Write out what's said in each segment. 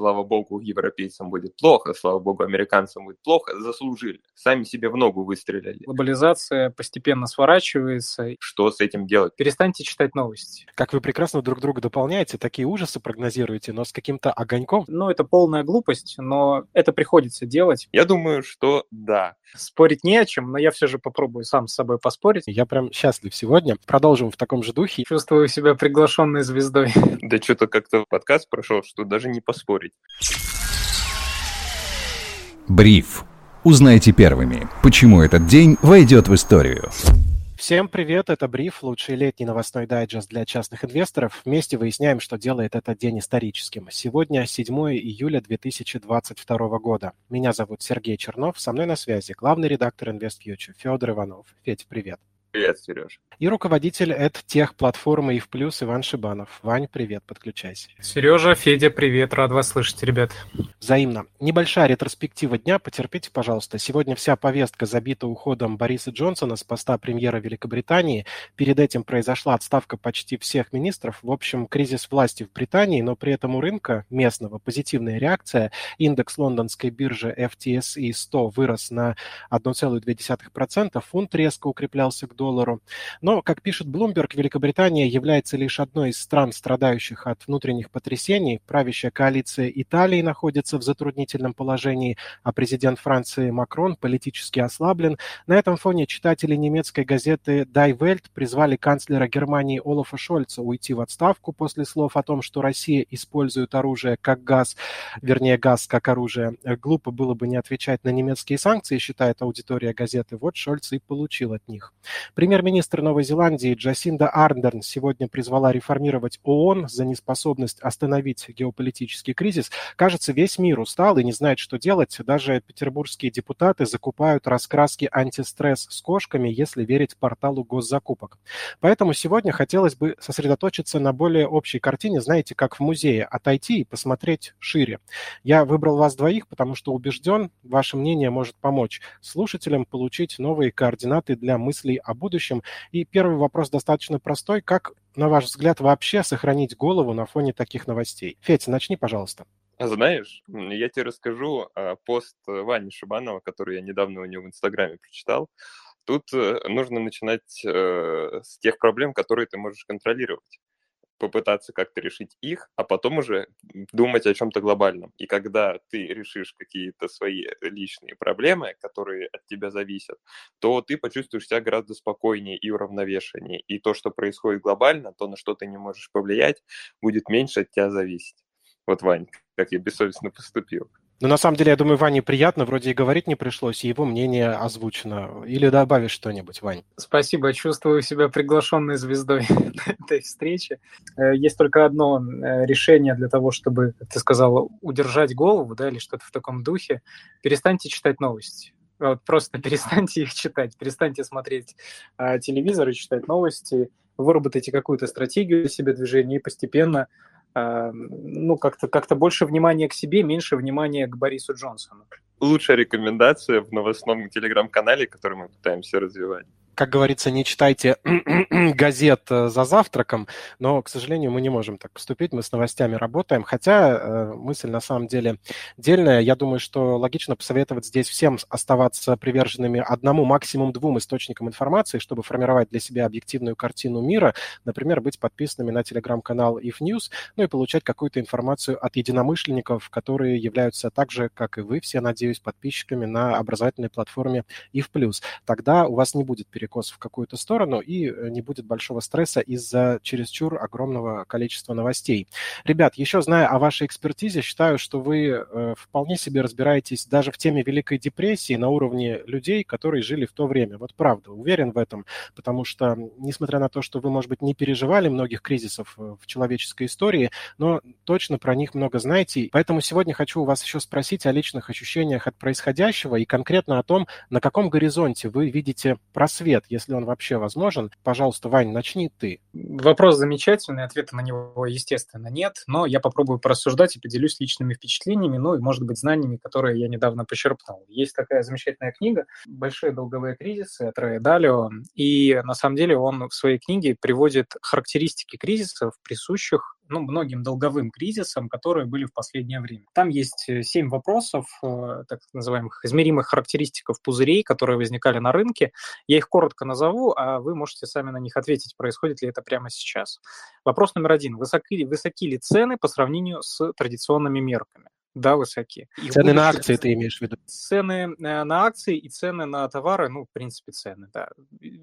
слава богу, европейцам будет плохо, слава богу, американцам будет плохо, заслужили. Сами себе в ногу выстрелили. Глобализация постепенно сворачивается. Что с этим делать? Перестаньте читать новости. Как вы прекрасно друг друга дополняете, такие ужасы прогнозируете, но с каким-то огоньком. Ну, это полная глупость, но это приходится делать. Я думаю, что да. Спорить не о чем, но я все же попробую сам с собой поспорить. Я прям счастлив сегодня. Продолжим в таком же духе. Чувствую себя приглашенной звездой. Да что-то как-то подкаст прошел, что даже не поспорить. Бриф. Узнайте первыми, почему этот день войдет в историю. Всем привет, это Бриф, лучший летний новостной дайджест для частных инвесторов. Вместе выясняем, что делает этот день историческим. Сегодня 7 июля 2022 года. Меня зовут Сергей Чернов, со мной на связи главный редактор InvestFuture Федор Иванов. Федь, привет. Привет, Сереж. И руководитель от тех платформы ИФ Плюс Иван Шибанов. Вань, привет, подключайся. Сережа, Федя, привет, рад вас слышать, ребят. Взаимно. Небольшая ретроспектива дня, потерпите, пожалуйста. Сегодня вся повестка забита уходом Бориса Джонсона с поста премьера Великобритании. Перед этим произошла отставка почти всех министров. В общем, кризис власти в Британии, но при этом у рынка местного позитивная реакция. Индекс лондонской биржи FTSE 100 вырос на 1,2%, фунт резко укреплялся к доллару. Но, как пишет Bloomberg, Великобритания является лишь одной из стран, страдающих от внутренних потрясений. Правящая коалиция Италии находится в затруднительном положении, а президент Франции Макрон политически ослаблен. На этом фоне читатели немецкой газеты Die Welt призвали канцлера Германии Олафа Шольца уйти в отставку после слов о том, что Россия использует оружие как газ, вернее газ как оружие. Глупо было бы не отвечать на немецкие санкции, считает аудитория газеты. Вот Шольц и получил от них. Премьер-министр Новой Зеландии Джасинда Ардерн сегодня призвала реформировать ООН за неспособность остановить геополитический кризис. Кажется, весь мир устал и не знает, что делать. Даже петербургские депутаты закупают раскраски антистресс с кошками, если верить порталу госзакупок. Поэтому сегодня хотелось бы сосредоточиться на более общей картине, знаете, как в музее, отойти и посмотреть шире. Я выбрал вас двоих, потому что убежден, ваше мнение может помочь слушателям получить новые координаты для мыслей об будущем. И первый вопрос достаточно простой. Как, на ваш взгляд, вообще сохранить голову на фоне таких новостей? Федь, начни, пожалуйста. Знаешь, я тебе расскажу а, пост Вани Шибанова, который я недавно у него в Инстаграме прочитал. Тут э, нужно начинать э, с тех проблем, которые ты можешь контролировать попытаться как-то решить их, а потом уже думать о чем-то глобальном. И когда ты решишь какие-то свои личные проблемы, которые от тебя зависят, то ты почувствуешь себя гораздо спокойнее и уравновешеннее. И то, что происходит глобально, то, на что ты не можешь повлиять, будет меньше от тебя зависеть. Вот, Вань, как я бессовестно поступил. Но на самом деле, я думаю, Ване приятно, вроде и говорить не пришлось, и его мнение озвучено. Или добавишь что-нибудь, Вань? Спасибо, чувствую себя приглашенной звездой этой встрече. Э, есть только одно э, решение для того, чтобы, ты сказал, удержать голову, да, или что-то в таком духе. Перестаньте читать новости. Вот просто перестаньте их читать, перестаньте смотреть а, телевизор и читать новости, выработайте какую-то стратегию себе движения и постепенно ну, как-то как больше внимания к себе, меньше внимания к Борису Джонсону. Лучшая рекомендация в новостном телеграм-канале, который мы пытаемся развивать как говорится, не читайте газет э, за завтраком, но, к сожалению, мы не можем так поступить, мы с новостями работаем, хотя э, мысль на самом деле дельная. Я думаю, что логично посоветовать здесь всем оставаться приверженными одному, максимум двум источникам информации, чтобы формировать для себя объективную картину мира, например, быть подписанными на телеграм-канал If News, ну и получать какую-то информацию от единомышленников, которые являются так же, как и вы все, надеюсь, подписчиками на образовательной платформе If. Тогда у вас не будет перекрытия перекос в какую-то сторону, и э, не будет большого стресса из-за чересчур огромного количества новостей. Ребят, еще зная о вашей экспертизе, считаю, что вы э, вполне себе разбираетесь даже в теме Великой депрессии на уровне людей, которые жили в то время. Вот правда, уверен в этом, потому что, несмотря на то, что вы, может быть, не переживали многих кризисов э, в человеческой истории, но точно про них много знаете. Поэтому сегодня хочу у вас еще спросить о личных ощущениях от происходящего и конкретно о том, на каком горизонте вы видите просвет ответ, если он вообще возможен. Пожалуйста, Вань, начни ты. Вопрос замечательный, ответа на него, естественно, нет, но я попробую порассуждать и поделюсь личными впечатлениями, ну и, может быть, знаниями, которые я недавно почерпнул. Есть такая замечательная книга «Большие долговые кризисы» от Рэя Далио, и на самом деле он в своей книге приводит характеристики кризисов, присущих ну, многим долговым кризисам, которые были в последнее время. Там есть э, семь вопросов, э, так называемых измеримых характеристиков пузырей, которые возникали на рынке. Я их коротко назову, а вы можете сами на них ответить, происходит ли это прямо сейчас. Вопрос номер один. Высоки, высоки ли цены по сравнению с традиционными мерками? Да, высоки. И цены на акции ты имеешь в виду? Цены э, на акции и цены на товары, ну, в принципе, цены, да.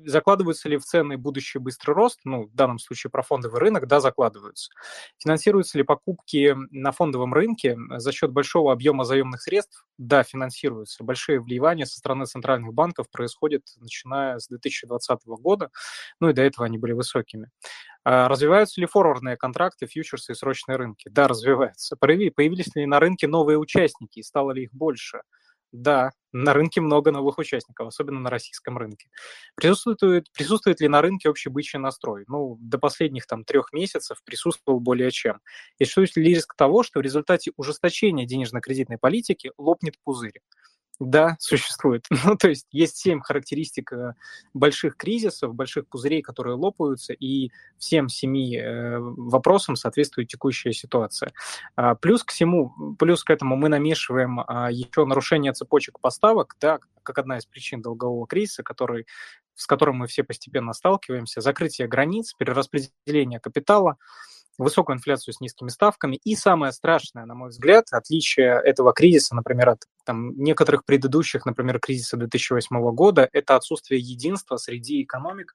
Закладываются ли в цены будущий быстрый рост? Ну, в данном случае про фондовый рынок, да, закладываются. Финансируются ли покупки на фондовом рынке за счет большого объема заемных средств? Да, финансируются. Большие вливания со стороны центральных банков происходят начиная с 2020 года, ну и до этого они были высокими. А развиваются ли форвардные контракты, фьючерсы и срочные рынки? Да, развиваются. Появились ли на рынке новые участники и стало ли их больше? Да, на рынке много новых участников, особенно на российском рынке. Присутствует, присутствует ли на рынке общий бычий настрой? Ну, до последних там трех месяцев присутствовал более чем. И существует ли риск того, что в результате ужесточения денежно-кредитной политики лопнет пузырь? Да, существует. Ну, то есть есть семь характеристик э, больших кризисов, больших пузырей, которые лопаются, и всем семи э, вопросам соответствует текущая ситуация. А, плюс к всему, плюс к этому мы намешиваем а, еще нарушение цепочек поставок, да, как одна из причин долгового кризиса, который, с которым мы все постепенно сталкиваемся, закрытие границ, перераспределение капитала, высокую инфляцию с низкими ставками. И самое страшное, на мой взгляд, отличие этого кризиса, например, от там, некоторых предыдущих, например, кризиса 2008 года, это отсутствие единства среди экономик,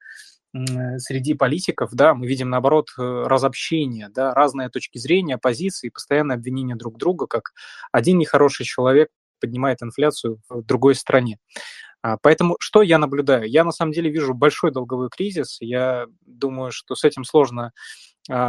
среди политиков, да, мы видим, наоборот, э, разобщение, да, разные точки зрения, позиции, постоянное обвинение друг друга, как один нехороший человек поднимает инфляцию в другой стране. А, поэтому что я наблюдаю? Я на самом деле вижу большой долговой кризис. Я думаю, что с этим сложно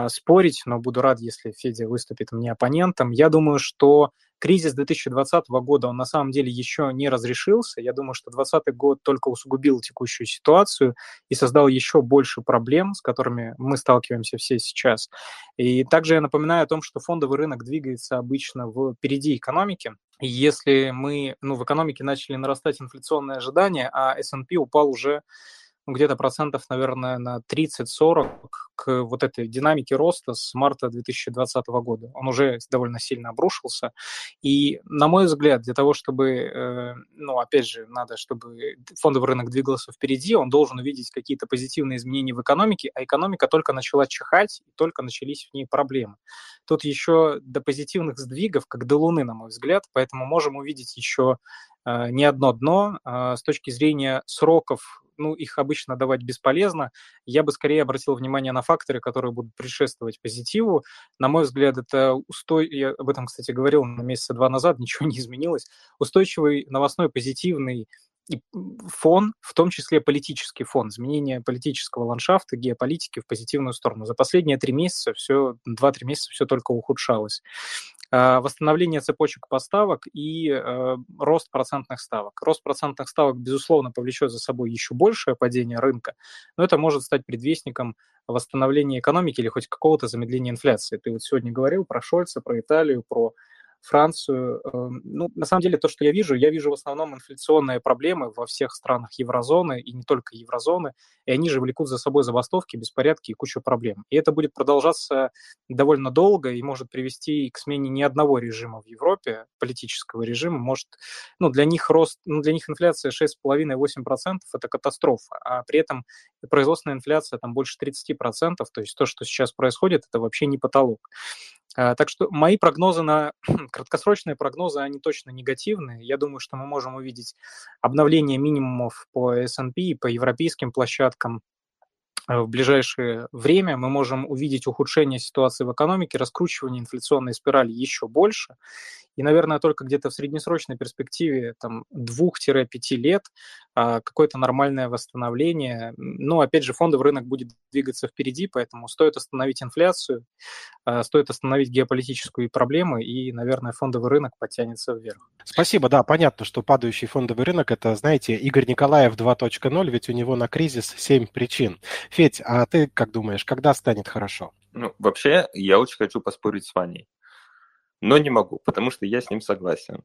спорить, но буду рад, если Федя выступит мне оппонентом. Я думаю, что кризис 2020 года, он на самом деле еще не разрешился. Я думаю, что 2020 год только усугубил текущую ситуацию и создал еще больше проблем, с которыми мы сталкиваемся все сейчас. И также я напоминаю о том, что фондовый рынок двигается обычно впереди экономики. И если мы ну, в экономике начали нарастать инфляционные ожидания, а S&P упал уже где-то процентов, наверное, на 30-40 к вот этой динамике роста с марта 2020 года. Он уже довольно сильно обрушился. И, на мой взгляд, для того, чтобы, э, ну, опять же, надо, чтобы фондовый рынок двигался впереди, он должен увидеть какие-то позитивные изменения в экономике, а экономика только начала чихать, и только начались в ней проблемы. Тут еще до позитивных сдвигов, как до Луны, на мой взгляд, поэтому можем увидеть еще не одно дно. Э, с точки зрения сроков ну, их обычно давать бесполезно. Я бы скорее обратил внимание на факторы, которые будут предшествовать позитиву. На мой взгляд, это устой... Я об этом, кстати, говорил на месяца два назад, ничего не изменилось. Устойчивый новостной позитивный и фон, в том числе политический фон, изменение политического ландшафта, геополитики в позитивную сторону. За последние три месяца все, два-три месяца все только ухудшалось. А, восстановление цепочек поставок и э, рост процентных ставок. Рост процентных ставок, безусловно, повлечет за собой еще большее падение рынка, но это может стать предвестником восстановления экономики или хоть какого-то замедления инфляции. Ты вот сегодня говорил про Шольца, про Италию, про Францию. Эм, ну, на самом деле, то, что я вижу, я вижу в основном инфляционные проблемы во всех странах еврозоны и не только еврозоны, и они же влекут за собой забастовки, беспорядки и кучу проблем. И это будет продолжаться довольно долго и может привести к смене ни одного режима в Европе, политического режима. Может, ну, для них рост, ну, для них инфляция 6,5-8% – это катастрофа, а при этом производственная инфляция там больше 30%, то есть то, что сейчас происходит, это вообще не потолок. А, так что мои прогнозы на краткосрочные прогнозы, они точно негативные. Я думаю, что мы можем увидеть обновление минимумов по S&P и по европейским площадкам Э, в ближайшее время мы можем увидеть ухудшение ситуации в экономике, раскручивание инфляционной спирали еще больше. И, наверное, только где-то в среднесрочной перспективе там, 2-5 лет а, какое-то нормальное восстановление. Ну, опять же, фондовый рынок будет двигаться впереди, поэтому стоит остановить инфляцию, а, стоит остановить геополитическую проблему, и, наверное, фондовый рынок подтянется вверх. Спасибо, да, понятно, что падающий фондовый рынок – это, знаете, Игорь Николаев 2.0, ведь у него на кризис 7 причин. Федь, а ты как думаешь, когда станет хорошо? Ну, вообще, я очень хочу поспорить с Ваней, но не могу, потому что я с ним согласен.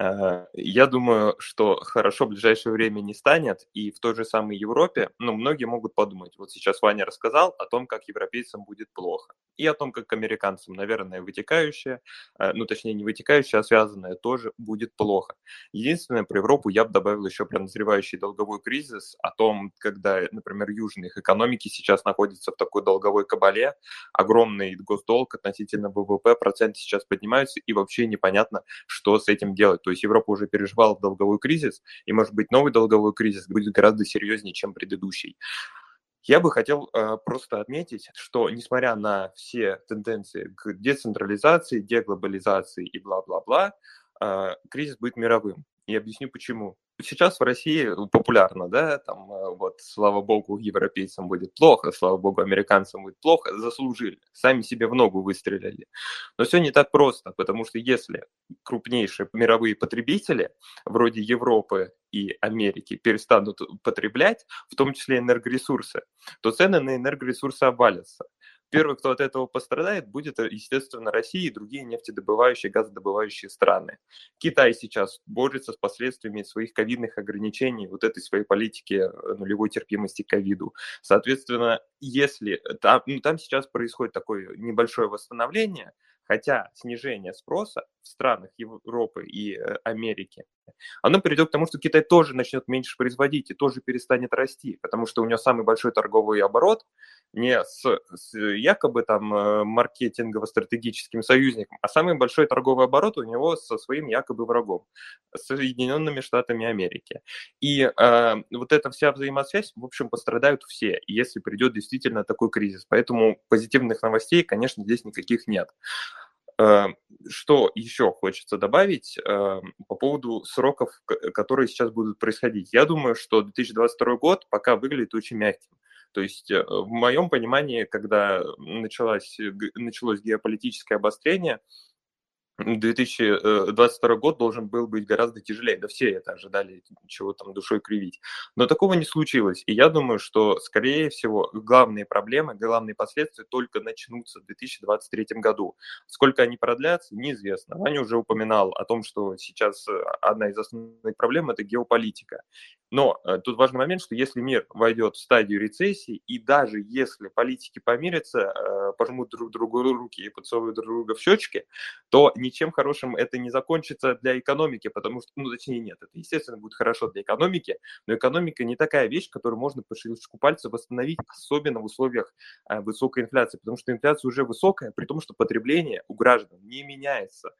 Э, я думаю, что хорошо в ближайшее время не станет, и в той же самой Европе, ну, многие могут подумать, вот сейчас Ваня рассказал о том, как европейцам будет плохо, и о том, как американцам, наверное, вытекающее, э, ну, точнее, не вытекающее, а связанное тоже будет плохо. Единственное, про Европу я бы добавил еще про назревающий долговой кризис, о том, когда, например, южные их экономики сейчас находятся в такой долговой кабале, огромный госдолг относительно ВВП, проценты сейчас поднимаются, и вообще непонятно, что с этим делать. То есть Европа уже переживала долговой кризис, и, может быть, новый долговой кризис будет гораздо серьезнее, чем предыдущий. Я бы хотел э, просто отметить, что несмотря на все тенденции к децентрализации, деглобализации и бла-бла-бла, э, кризис будет мировым. И объясню почему. Сейчас в России популярно, да, там э, вот, слава богу, европейцам будет плохо, слава богу, американцам будет плохо, заслужили, сами себе в ногу выстрелили. Но все не так просто, потому что если крупнейшие мировые потребители, вроде Европы и Америки, перестанут потреблять, в том числе энергоресурсы, то цены на энергоресурсы обвалятся. Первый, кто от этого пострадает, будет, э, естественно, Россия и другие нефтедобывающие, газодобывающие страны. Китай сейчас борется с последствиями своих ковидных ограничений, вот этой своей политики э, нулевой терпимости к ковиду. Соответственно, если э, там, ну, там сейчас происходит такое небольшое восстановление, Хотя снижение спроса в странах Европы и Америки, оно приведет к тому, что Китай тоже начнет меньше производить и тоже перестанет расти, потому что у него самый большой торговый оборот не с, с якобы там э, маркетингово-стратегическим союзником, а самый большой торговый оборот у него со своим якобы врагом, Соединенными Штатами Америки. И э, вот эта вся взаимосвязь, в общем, пострадают все, если придет действительно такой кризис. Поэтому позитивных новостей, конечно, здесь никаких нет. Э, что еще хочется добавить э, по поводу сроков, которые сейчас будут происходить? Я думаю, что 2022 год пока выглядит очень мягким. То есть э, в моем понимании, когда началось, началось геополитическое обострение, 2022 год должен был быть гораздо тяжелее. Да все это ожидали, чего там душой кривить. Но такого не случилось. И я думаю, что, скорее всего, главные проблемы, главные последствия только начнутся в 2023 году. Сколько они продлятся, неизвестно. Ваня уже упоминал о том, что сейчас э, одна из основных проблем – это геополитика. Но э, тут важный момент, что если мир войдет в стадию рецессии, и даже если политики помирятся, э, пожмут друг другу руки и поцелуют друг друга в щечки, то ничем хорошим это не закончится для экономики, потому что, ну, точнее, нет, это, естественно, будет хорошо для экономики, но экономика не такая вещь, которую можно по щелчку пальца восстановить, особенно в условиях э, высокой инфляции, потому что инфляция уже высокая, при том, что потребление у граждан не меняется.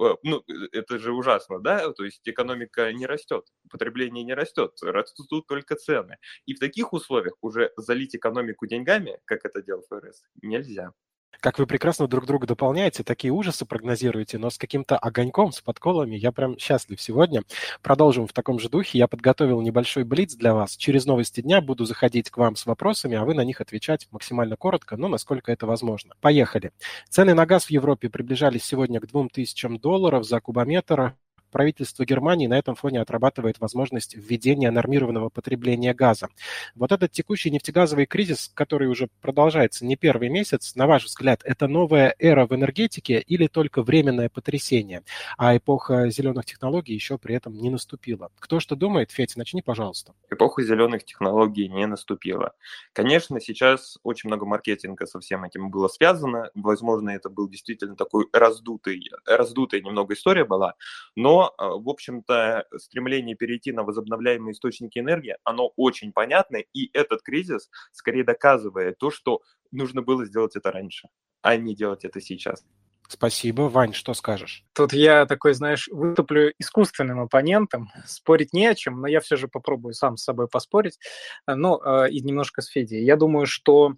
Э, ну, э, это же ужасно, да, то есть экономика не растет, потребление не растет, растут только цены. И в таких условиях уже залить экономику деньгами, как это делал ФРС, нельзя. Как вы прекрасно друг друга дополняете, такие ужасы прогнозируете, но с каким-то огоньком, с подколами. Я прям счастлив сегодня. Продолжим в таком же духе. Я подготовил небольшой блиц для вас. Через новости дня буду заходить к вам с вопросами, а вы на них отвечать максимально коротко, но насколько это возможно. Поехали. Цены на газ в Европе приближались сегодня к 2000 долларов за кубометр правительство Германии на этом фоне отрабатывает возможность введения нормированного потребления газа. Вот этот текущий нефтегазовый кризис, который уже продолжается не первый месяц, на ваш взгляд, это новая эра в энергетике или только временное потрясение, а эпоха зеленых технологий еще при этом не наступила? Кто что думает? Федя, начни, пожалуйста. Эпоха зеленых технологий не наступила. Конечно, сейчас очень много маркетинга со всем этим было связано. Возможно, это был действительно такой раздутый, раздутая немного история была, но а, в общем-то, стремление перейти на возобновляемые источники энергии, оно очень понятно, и этот кризис скорее доказывает то, что нужно было сделать это раньше, а не делать это сейчас. Спасибо. Вань, что скажешь? Тут я такой, знаешь, выступлю искусственным оппонентом. Спорить не о чем, но я все же попробую сам с собой поспорить. Ну, и немножко с Федей. Я думаю, что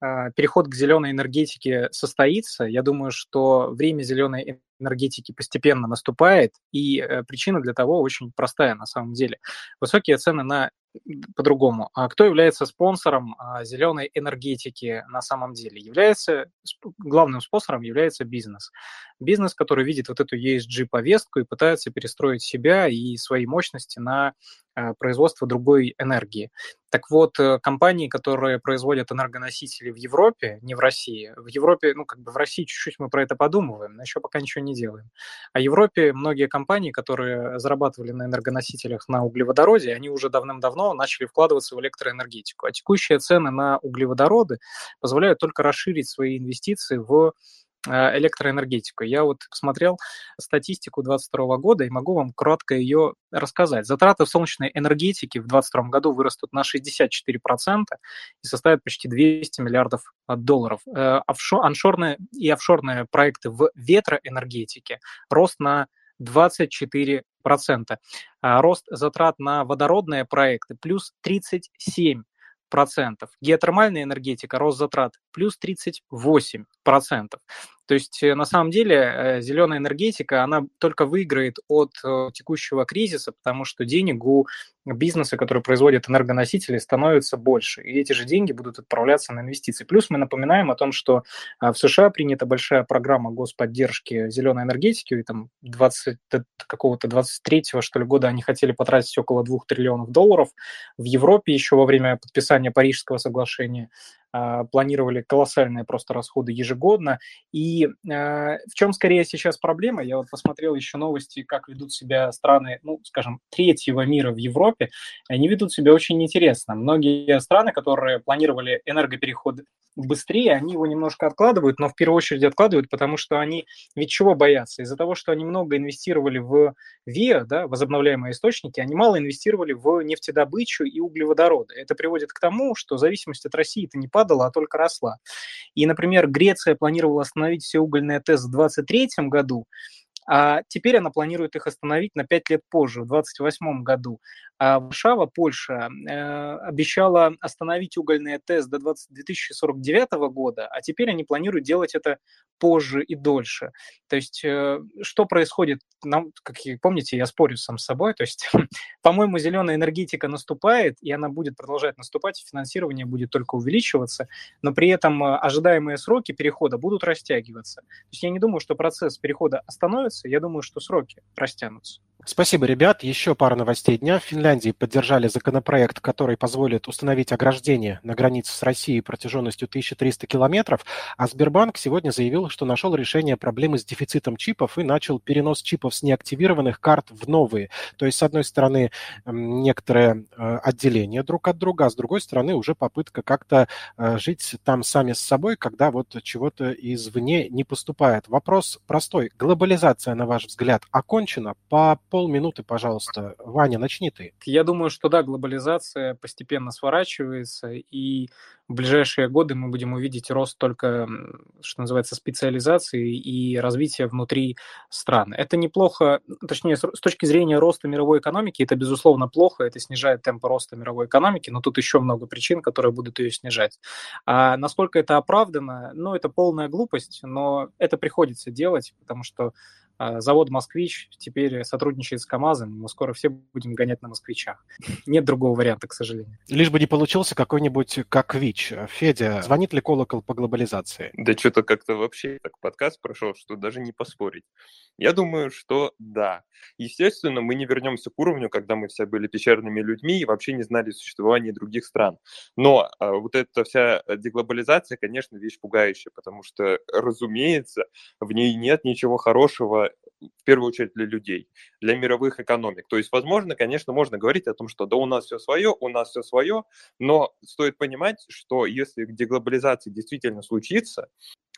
переход к зеленой энергетике состоится. Я думаю, что время зеленой энергетики постепенно наступает, и э, причина для того очень простая на самом деле. Высокие цены на по-другому. А кто является спонсором а, зеленой энергетики на самом деле? Является главным спонсором является бизнес. Бизнес, который видит вот эту ESG-повестку и пытается перестроить себя и свои мощности на Э, производства другой энергии. Так вот, э, компании, которые производят энергоносители в Европе, не в России, в Европе, ну, как бы в России чуть-чуть мы про это подумываем, но еще пока ничего не делаем. А в Европе многие компании, которые зарабатывали на энергоносителях на углеводороде, они уже давным-давно начали вкладываться в электроэнергетику. А текущие цены на углеводороды позволяют только расширить свои инвестиции в электроэнергетику. Я вот посмотрел статистику 2022 года и могу вам кратко ее рассказать. Затраты в солнечной энергетике в 2022 году вырастут на 64% и составят почти 200 миллиардов долларов. Э, офшор, аншорные и офшорные проекты в ветроэнергетике рост на 24%. А рост затрат на водородные проекты плюс 37% процентов. Геотермальная энергетика, рост затрат плюс 38 процентов. То есть э, на самом деле э, зеленая энергетика, она только выиграет от э, текущего кризиса, потому что денег у бизнеса, который производит энергоносители, становится больше. И эти же деньги будут отправляться на инвестиции. Плюс мы напоминаем о том, что в США принята большая программа господдержки зеленой энергетики, и там 20, какого-то 23-го, что ли, года они хотели потратить около 2 триллионов долларов. В Европе еще во время подписания Парижского соглашения а, планировали колоссальные просто расходы ежегодно. И а, в чем скорее сейчас проблема? Я вот посмотрел еще новости, как ведут себя страны, ну, скажем, третьего мира в Европе. Они ведут себя очень интересно. Многие страны, которые планировали энергопереход быстрее, они его немножко откладывают, но в первую очередь откладывают, потому что они ведь чего боятся? Из-за того, что они много инвестировали в ВИА, да, возобновляемые источники, они мало инвестировали в нефтедобычу и углеводороды. Это приводит к тому, что зависимость от России это не падает, падала, а только росла. И, например, Греция планировала остановить все угольные ТЭС в 2023 году, а теперь она планирует их остановить на 5 лет позже, в 2028 году. А Варшава, Польша, э, обещала остановить угольные ТЭС до 20, 2049 года, а теперь они планируют делать это позже и дольше. То есть э, что происходит? Нам, как помните, я спорю сам с собой. То есть, по-моему, зеленая энергетика наступает, и она будет продолжать наступать, финансирование будет только увеличиваться, но при этом э, ожидаемые сроки перехода будут растягиваться. То есть я не думаю, что процесс перехода остановится, я думаю, что сроки растянутся. Спасибо, ребят. Еще пара новостей дня. В Финляндии поддержали законопроект, который позволит установить ограждение на границе с Россией протяженностью 1300 километров, а Сбербанк сегодня заявил, что нашел решение проблемы с дефицитом чипов и начал перенос чипов с неактивированных карт в новые. То есть, с одной стороны, некоторое э, отделение друг от друга, а с другой стороны, уже попытка как-то э, жить там сами с собой, когда вот чего-то извне не поступает. Вопрос простой. Глобализация, на ваш взгляд, окончена? По полминуты, пожалуйста. Ваня, начни ты. Я думаю, что да, глобализация постепенно сворачивается, и в ближайшие годы мы будем увидеть рост только, что называется, специализации и развития внутри стран. Это неплохо, точнее, с точки зрения роста мировой экономики, это, безусловно, плохо, это снижает темп роста мировой экономики, но тут еще много причин, которые будут ее снижать. А насколько это оправдано? Ну, это полная глупость, но это приходится делать, потому что завод «Москвич» теперь сотрудничает с КАМАЗом, мы скоро все будем гонять на «Москвичах». Нет другого варианта, к сожалению. Лишь бы не получился какой-нибудь как ВИЧ. Федя, звонит ли колокол по глобализации? Да что-то как-то вообще так подкаст прошел, что даже не поспорить. Я думаю, что да. Естественно, мы не вернемся к уровню, когда мы все были пещерными людьми и вообще не знали существования других стран. Но а, вот эта вся деглобализация, конечно, вещь пугающая, потому что, разумеется, в ней нет ничего хорошего в первую очередь для людей, для мировых экономик. То есть, возможно, конечно, можно говорить о том, что да у нас все свое, у нас все свое, но стоит понимать, что если деглобализация действительно случится,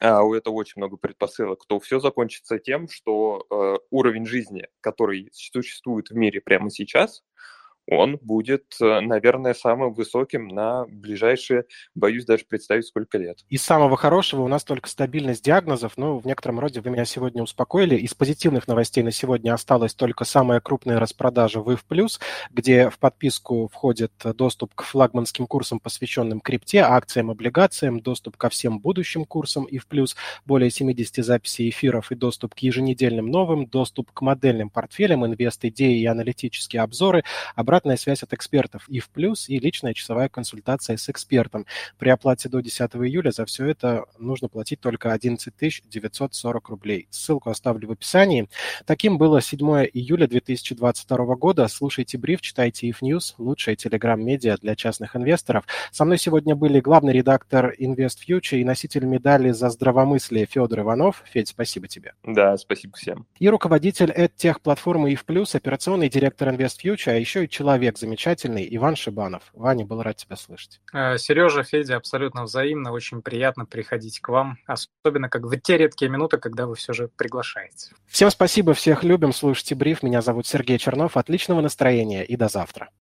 а у этого очень много предпосылок, то все закончится тем, что э, уровень жизни, который существует в мире прямо сейчас, он будет, э, наверное, самым высоким на ближайшие, боюсь даже представить, сколько лет. Из самого хорошего у нас только стабильность диагнозов, но в некотором роде вы меня сегодня успокоили. Из позитивных новостей на сегодня осталась только самая крупная распродажа в Плюс, где в подписку входит доступ к флагманским курсам, посвященным крипте, акциям, облигациям, доступ ко всем будущим курсам и в плюс более 70 записей эфиров и доступ к еженедельным новым, доступ к модельным портфелям, инвест-идеи и аналитические обзоры, обратно обратная связь от экспертов и в плюс, и личная часовая консультация с экспертом. При оплате до 10 июля за все это нужно платить только 11 940 рублей. Ссылку оставлю в описании. Таким было 7 июля 2022 года. Слушайте бриф, читайте IF News, лучшая телеграм-медиа для частных инвесторов. Со мной сегодня были главный редактор Invest Future и носитель медали за здравомыслие Федор Иванов. Федь, спасибо тебе. Да, спасибо всем. И руководитель EdTech-платформы IF Plus, операционный директор Invest Future, а еще и человек замечательный Иван Шибанов. Ваня, был рад тебя слышать. Э, Сережа, Федя, абсолютно взаимно. Очень приятно приходить к вам, особенно как в те редкие минуты, когда вы все же приглашаете. Всем спасибо, всех любим, слушайте бриф. Меня зовут Сергей Чернов. Отличного настроения и до завтра.